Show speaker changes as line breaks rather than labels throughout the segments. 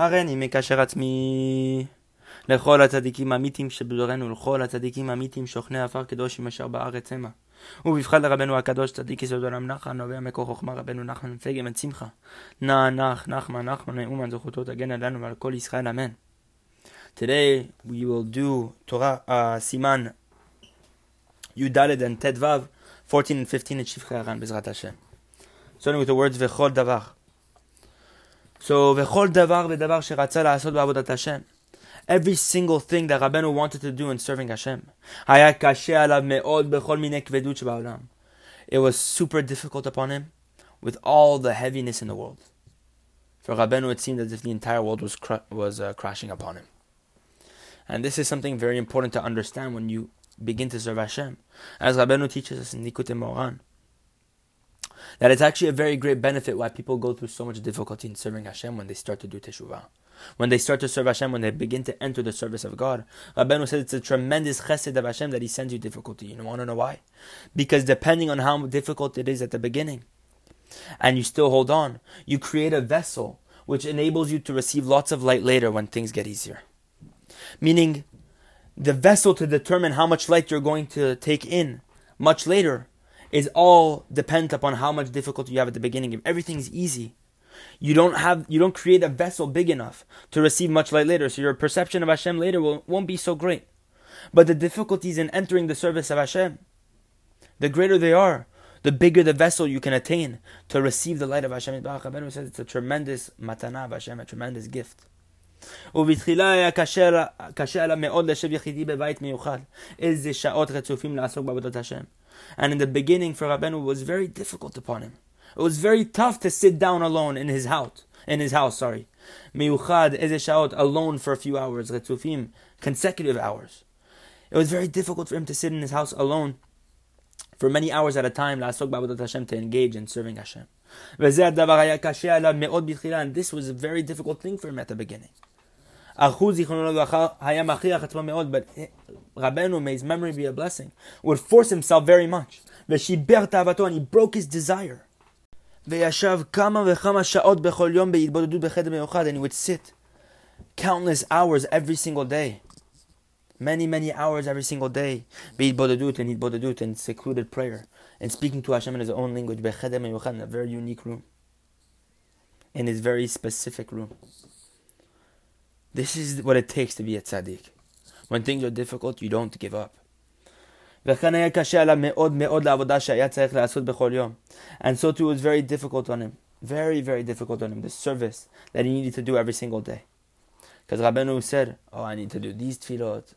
הרי אני מקשר עצמי לכל הצדיקים האמיתים שבדורנו, לכל הצדיקים האמיתים שוכני עפר קדושים אשר בארץ המה. ובבחד לרבנו הקדוש צדיק יסוד עולם נחמן, נובע מקור חוכמה רבנו נחמן מפגם את שמחה. נח נח נחמן נחמן נאומן זכותו תגן עלינו ועל כל ישראל אמן. Today we will do Torah uh, Siman Yudaled and Tet Vav, 14 and 15 at Shivchei Haran, Bezrat Hashem. Starting with the words Vechol Davar. So Vechol Davar v'Davar sheratza la'asot ba'avodat Hashem. Every single thing that Rabbeinu wanted to do in serving Hashem. It was super difficult upon him with all the heaviness in the world. For Rabbeinu, it seemed as if the entire world was, cr- was uh, crashing upon him. And this is something very important to understand when you begin to serve Hashem. As Rabbeinu teaches us in Likutei Moharan, that it's actually a very great benefit why people go through so much difficulty in serving Hashem when they start to do Teshuvah. When they start to serve Hashem, when they begin to enter the service of God, Rabbeinu says it's a tremendous chesed of Hashem that He sends you difficulty. You want to know why? Because depending on how difficult it is at the beginning, and you still hold on, you create a vessel which enables you to receive lots of light later when things get easier. Meaning, the vessel to determine how much light you're going to take in much later is all dependent upon how much difficulty you have at the beginning. If everything's easy, you don't have you don't create a vessel big enough to receive much light later, so your perception of Hashem later will, won't be so great. But the difficulties in entering the service of Hashem, the greater they are, the bigger the vessel you can attain to receive the light of Hashem. Rabbeinu says it's a tremendous matana of Hashem, a tremendous gift. ובתחילה היה קשה עליו מאוד לשב יחידי בבית מיוחד. איזה שעות רצופים לעסוק בעבודת השם. And in the beginning for Rabbeinu it was very difficult upon him. It was very tough to sit down alone in his house. In his house, sorry. Miyuchad, eze shaot, alone for a few hours. Retzufim, consecutive hours. It was very difficult for him to sit in his house alone for many hours at a time, Hashem, to engage in serving Hashem. And this was a very difficult thing for him at the beginning. But Rabbeinu, may his memory be a blessing, would force himself very much. And he broke his desire. וישב כמה וכמה שעות בכל יום בהתבודדות בחדר מיוחד, and he would sit countless hours every single day. Many, many hours every single day. בהתבודדות and התבודדות and secluded prayer. And speaking to Hashem in his own language, בחדר מיוחד, in a very unique room. In his very specific room. This is what it takes to be a tzaddik. When things are difficult, you don't give up. And so too, it was very difficult on him. Very, very difficult on him. The service that he needed to do every single day. Because Rabbeinu said, Oh, I need to do these tefillot.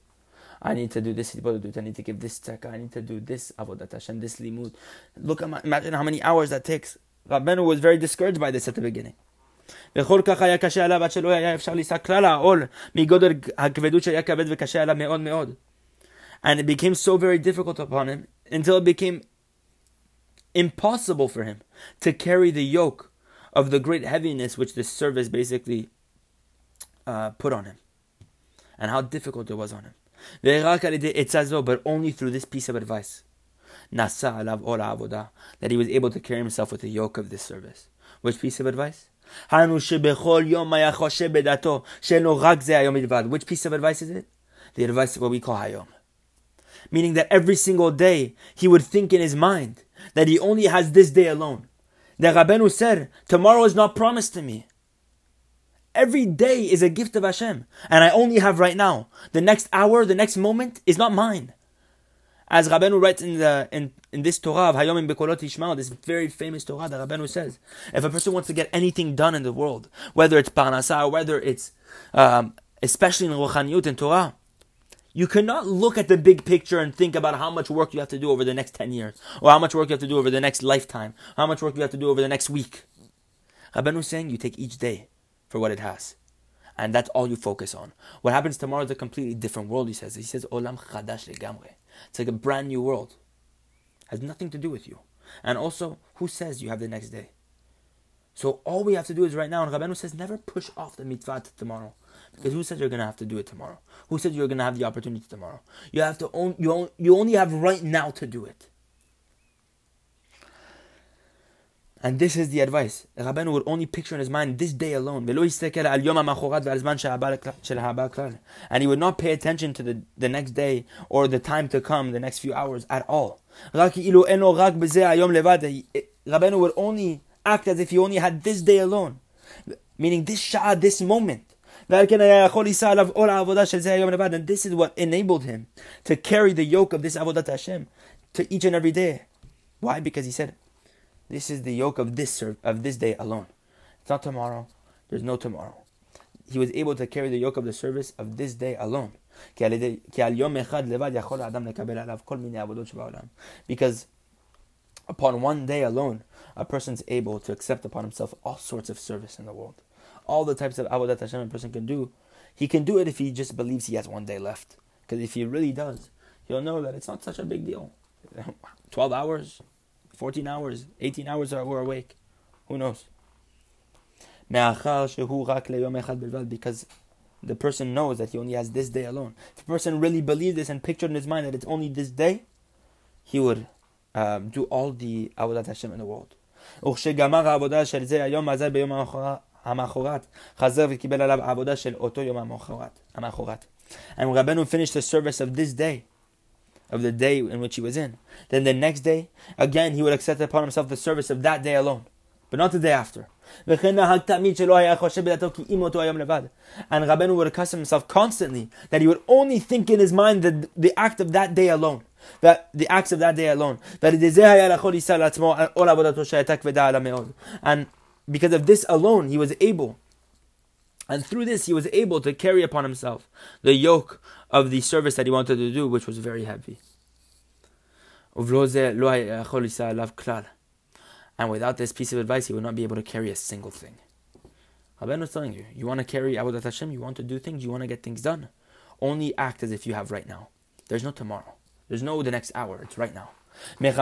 I need to do this I need to give this tzedakah. I need to do this avodat Hashem, this limud. Look, imagine how many hours that takes. Rabbeinu was very discouraged by this at the beginning. וכל כך היה קשה עליו עד שלא היה אפשר לישא כלל העול מגודל הכבדות שהיה כבד וקשה עליו מאוד מאוד. And it became so very difficult upon him until it became impossible for him to carry the yoke of the great heaviness which this service basically uh, put on him. And how difficult it was on him. But only through this piece of advice. That he was able to carry himself with the yoke of this service. Which piece of advice? Which piece of advice is it? The advice what we call Hayom meaning that every single day he would think in his mind that he only has this day alone. That Rabbeinu said, tomorrow is not promised to me. Every day is a gift of Hashem, and I only have right now. The next hour, the next moment is not mine. As Rabbeinu writes in the in, in this Torah of Hayom Bekolo Tishmau, this very famous Torah that Rabbeinu says, if a person wants to get anything done in the world, whether it's Parnasah, whether it's um, especially in Ruchaniyut and Torah, you cannot look at the big picture and think about how much work you have to do over the next 10 years, or how much work you have to do over the next lifetime, how much work you have to do over the next week. Rabbeinu is saying you take each day for what it has. And that's all you focus on. What happens tomorrow is a completely different world, he says. He says, Olam chadash legamre. It's like a brand new world. Has nothing to do with you. And also, who says you have the next day? So all we have to do is right now, and Rabbeinu says, never push off the mitzvah to tomorrow. Because who said you're going to have to do it tomorrow? Who said you're going to have the opportunity tomorrow? You have to own, you, own, you only have right now to do it. And this is the advice. Rabbeinu would only picture in his mind this day alone. And he would not pay attention to the, the next day or the time to come, the next few hours at all. Rabbeinu would only act as if he only had this day alone. Meaning this shah, this moment. And this is what enabled him to carry the yoke of this Avodat Hashem to each and every day. Why? Because he said, this is the yoke of this of this day alone. It's not tomorrow. There's no tomorrow. He was able to carry the yoke of the service of this day alone. Because upon one day alone, a person's able to accept upon himself all sorts of service in the world. All the types of avodat Hashem a person can do, he can do it if he just believes he has one day left. Because if he really does, he'll know that it's not such a big deal. 12 hours, 14 hours, 18 hours are we're awake. Who knows? Because the person knows that he only has this day alone. If the person really believed this and pictured in his mind that it's only this day, he would um, do all the avodat Hashem in the world. And when Rabbeinu finished the service of this day, of the day in which he was in. Then the next day, again, he would accept upon himself the service of that day alone, but not the day after. And Rabbeinu would accustom himself constantly that he would only think in his mind the, the act of that day alone. That the acts of that day alone. And because of this alone, he was able and through this, he was able to carry upon himself the yoke of the service that he wanted to do, which was very heavy. Eh, and without this piece of advice, he would not be able to carry a single thing. Rabbeinu was telling you, you want to carry Avodat Hashem, you want to do things, you want to get things done. Only act as if you have right now. There's no tomorrow. There's no the next hour. It's right now. Because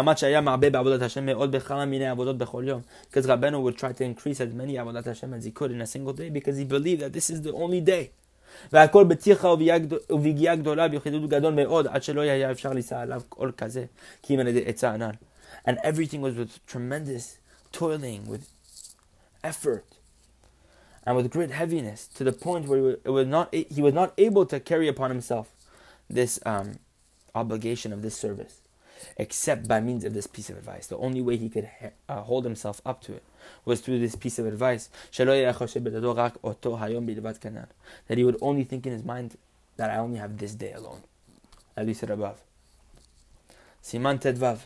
Rabbeinu would try to increase as many Avodat Hashem as he could in a single day because he believed that this is the only day. והכל בטיחה וביגיעה גדולה ביחידות גדול מאוד עד שלא היה אפשר לישא עליו כל כזה כי אם על ידי עצה ענן. And everything was with tremendous toiling, with effort, and with great heaviness to the point where it was not, he was not able to carry upon himself this um, obligation of this service except by means of this piece of advice. The only way he could uh, hold himself up to it was through this piece of advice. That he would only think in his mind that I only have this day alone. At least above. Siman Tet Vav.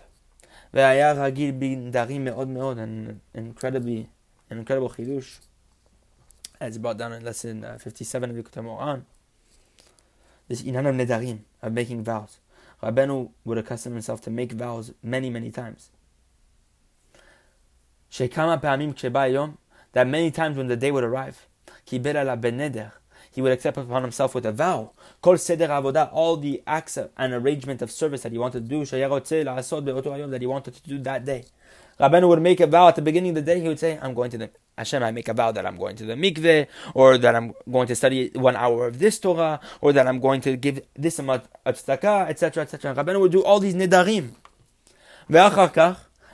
והיה an incredibly, an incredible chidush, as brought down in lesson uh, 57 of the Quran, this Inanam Nedarim, of making vows. Rabbeinu would accustom himself to make vows many, many times. That many times when the day would arrive, he would accept upon himself with a vow. All the acts and arrangement of service that he wanted to do, that he wanted to do that day. Rabbeinu would make a vow at the beginning of the day. He would say, "I'm going to the Hashem. I make a vow that I'm going to the mikveh, or that I'm going to study one hour of this Torah, or that I'm going to give this amount of tzedakah, etc., etc." Rabbeinu would do all these nedarim.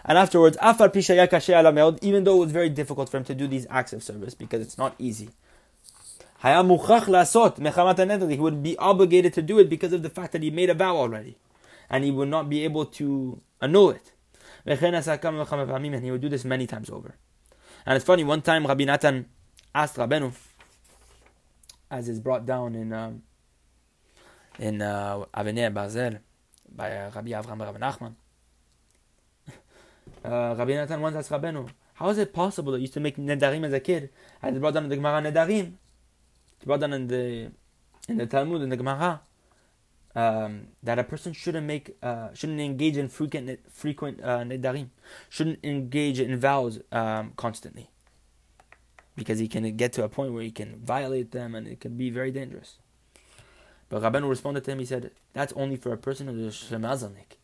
And afterwards, even though it was very difficult for him to do these acts of service because it's not easy. He would be obligated to do it because of the fact that he made a vow already. And he would not be able to annul it. And he would do this many times over. And it's funny, one time Rabbi Natan asked Rabbeinu, as is brought down in um, in uh, Avneha Barzel by uh, Rabbi Avram Rabbi Nachman. Uh, Rabbi Natan once asked Rabbeinu, how is it possible that you used to make nedarim as a kid? As brought down in the Gemara nedarim. It's brought down in the in the Talmud in the Gemara um, that a person shouldn't make uh, shouldn't engage in frequent frequent uh, nedarim, shouldn't engage in vows um, constantly, because he can get to a point where he can violate them and it can be very dangerous. But Rabbeinu responded to him. He said, "That's only for a person who is shemazanik,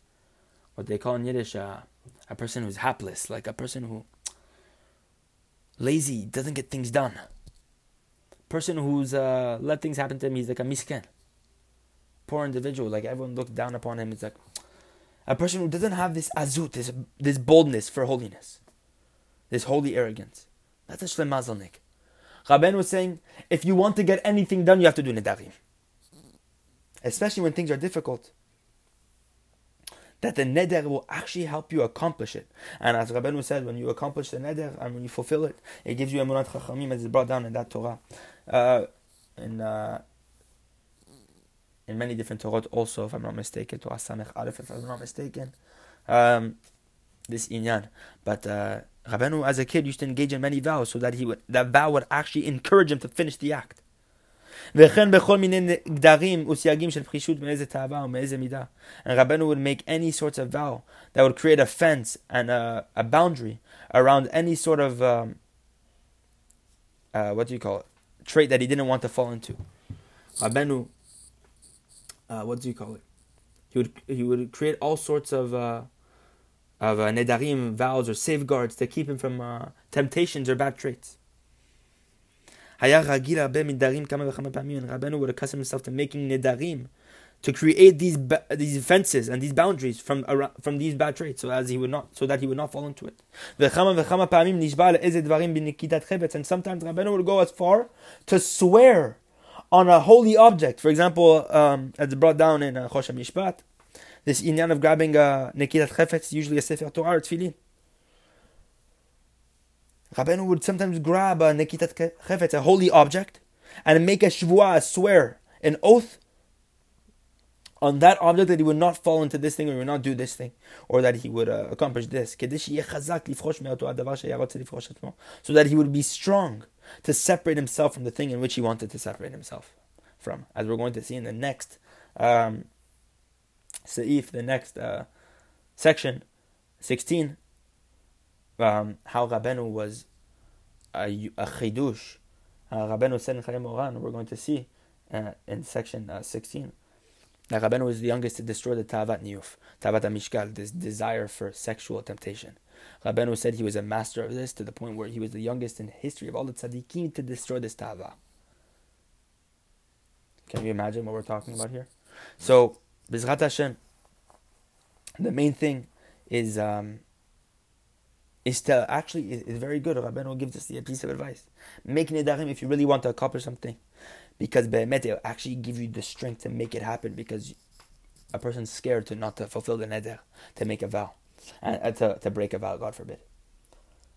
what they call in Yiddish uh, a person who's hapless, like a person who lazy, doesn't get things done. Person who's uh, let things happen to him. He's like a misken." Poor individual. Like everyone looked down upon him. It's like a person who doesn't have this azut, this this boldness for holiness. this holy arrogance. That's a shlem was saying, if you want to get anything done, you have to do nedarim. Especially when things are difficult. That the neder will actually help you accomplish it. And as Rabbeinu said, when you accomplish the neder and when you fulfill it, it gives you emunat chachamim as is brought down in that Torah. Uh, in, uh, in many different Torah also, if I'm not mistaken, Torah Samech Aleph, if I'm not mistaken, um, this inyan. But uh, Rabbeinu, as a kid, used to engage in many vows so that he would, that vow would actually encourage him to finish the act. וכן בכל מיני גדרים וסייגים של פרישות מאיזה תאווה ומאיזה מידה. And Rabbeinu would make any sorts of vow that would create a fence and a, a boundary around any sort of, um, uh, what do you call it, trait that he didn't want to fall into. Rabbeinu, uh, what do you call it? He would he would create all sorts of uh, of uh, nedarim vows or safeguards to keep him from uh, temptations or bad traits. Hayah and Rabbeinu would accustom himself to making nedarim, to create these ba- these fences and these boundaries from around, from these bad traits, so as he would not, so that he would not fall into it. And sometimes Rabbeinu would go as far to swear on a holy object. For example, um, as brought down in uh, Mishpat, this inyan of grabbing a nekitat chefetz, usually a sefer Torah or tefillin. Rabbeinu would sometimes grab a nekitat chefetz, a holy object, and make a shvuah, a swear, an oath on that object that he would not fall into this thing or he would not do this thing or that he would uh, accomplish this so that he would be strong to separate himself from the thing in which he wanted to separate himself from as we're going to see in the next um, Seif, the next uh, section, 16, um, how Rabenu was a, a chidush. Uh, Rabenu said in Chayei Moharan, we're going to see uh, in section uh, 16, that Rabenu was the youngest to destroy the Tavat Niyuf, Tavat Mishkal, this desire for sexual temptation. Rabenu said he was a master of this to the point where he was the youngest in history of all the tzaddikim to destroy this Tava. Can you imagine what we're talking about here? So, Bizrat Hashem, the main thing is um, is to actually is, very good. Rabbeinu gives us a piece of advice: make nedarim if you really want to accomplish something, because be'emet it actually give you the strength to make it happen. Because a person's scared to not to fulfill the neder, to make a vow, and to to break a vow, God forbid.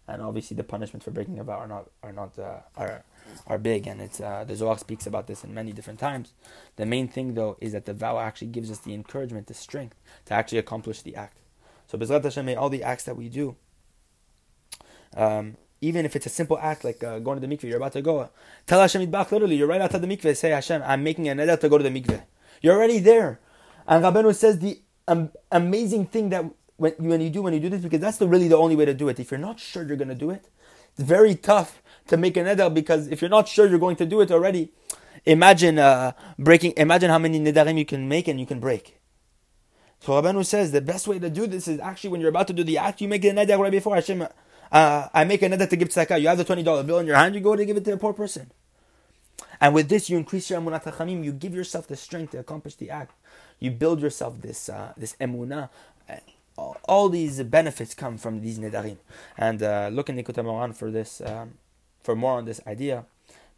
And obviously, the punishments for breaking a vow are not are not uh, are are big, and it's uh, the Zohar speaks about this in many different times. The main thing, though, is that the vow actually gives us the encouragement, the strength to actually accomplish the act. So, Bezrat Hashem, may all the acts that we do, um, even if it's a simple act like uh, going to the mikveh, you're about to go, tell Hashem Yitbarach, literally, you're right outside the mikveh, say Hashem, I'm making an neder to go to the mikveh. You're already there. And Rabbeinu says the um, amazing thing that when you, when you do when you do this, because that's the, really the only way to do it. If you're not sure you're going to do it, it's very tough to make a neder because if you're not sure you're going to do it already, imagine uh, breaking. Imagine how many nedarim you can make and you can break. So Rabbeinu says the best way to do this is actually when you're about to do the act, you make a neder right before Hashem. Uh, I make a neder to give tzedakah. You have the twenty dollar bill in your hand. You go to give it to a poor person. And with this, you increase your emunat chachamim. You give yourself the strength to accomplish the act. You build yourself this uh, this emunah all, these benefits come from these nedarim. And uh, look in Likutei Moharan for this, um, for more on this idea.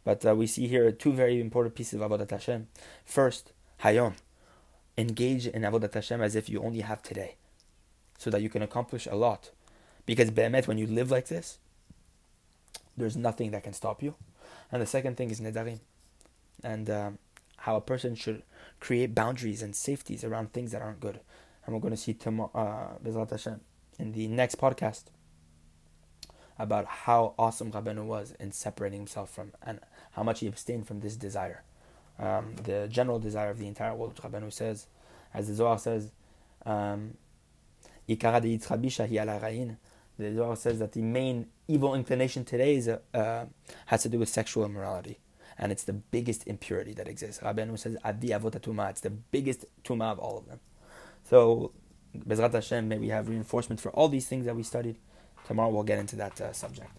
But uh, we see here two very important pieces of Avodat Hashem. First, Hayom. Engage in Avodat Hashem as if you only have today, so that you can accomplish a lot. Because Be'emet, when you live like this, there's nothing that can stop you. And the second thing is Nedarim. And um, how a person should create boundaries and safeties around things that aren't good and we're going to see tomorrow, uh, in the next podcast about how awesome Rabbeinu was in separating himself from and how much he abstained from this desire, um, the general desire of the entire world. Rabbeinu says, as the Zohar says, um, the Zohar says that the main evil inclination today is, uh, has to do with sexual immorality. And it's the biggest impurity that exists. Rabbeinu says, Adi It's the biggest tuma of all of them. So, Bezrat Hashem, may we have reinforcement for all these things that we studied. Tomorrow we'll get into that uh, subject.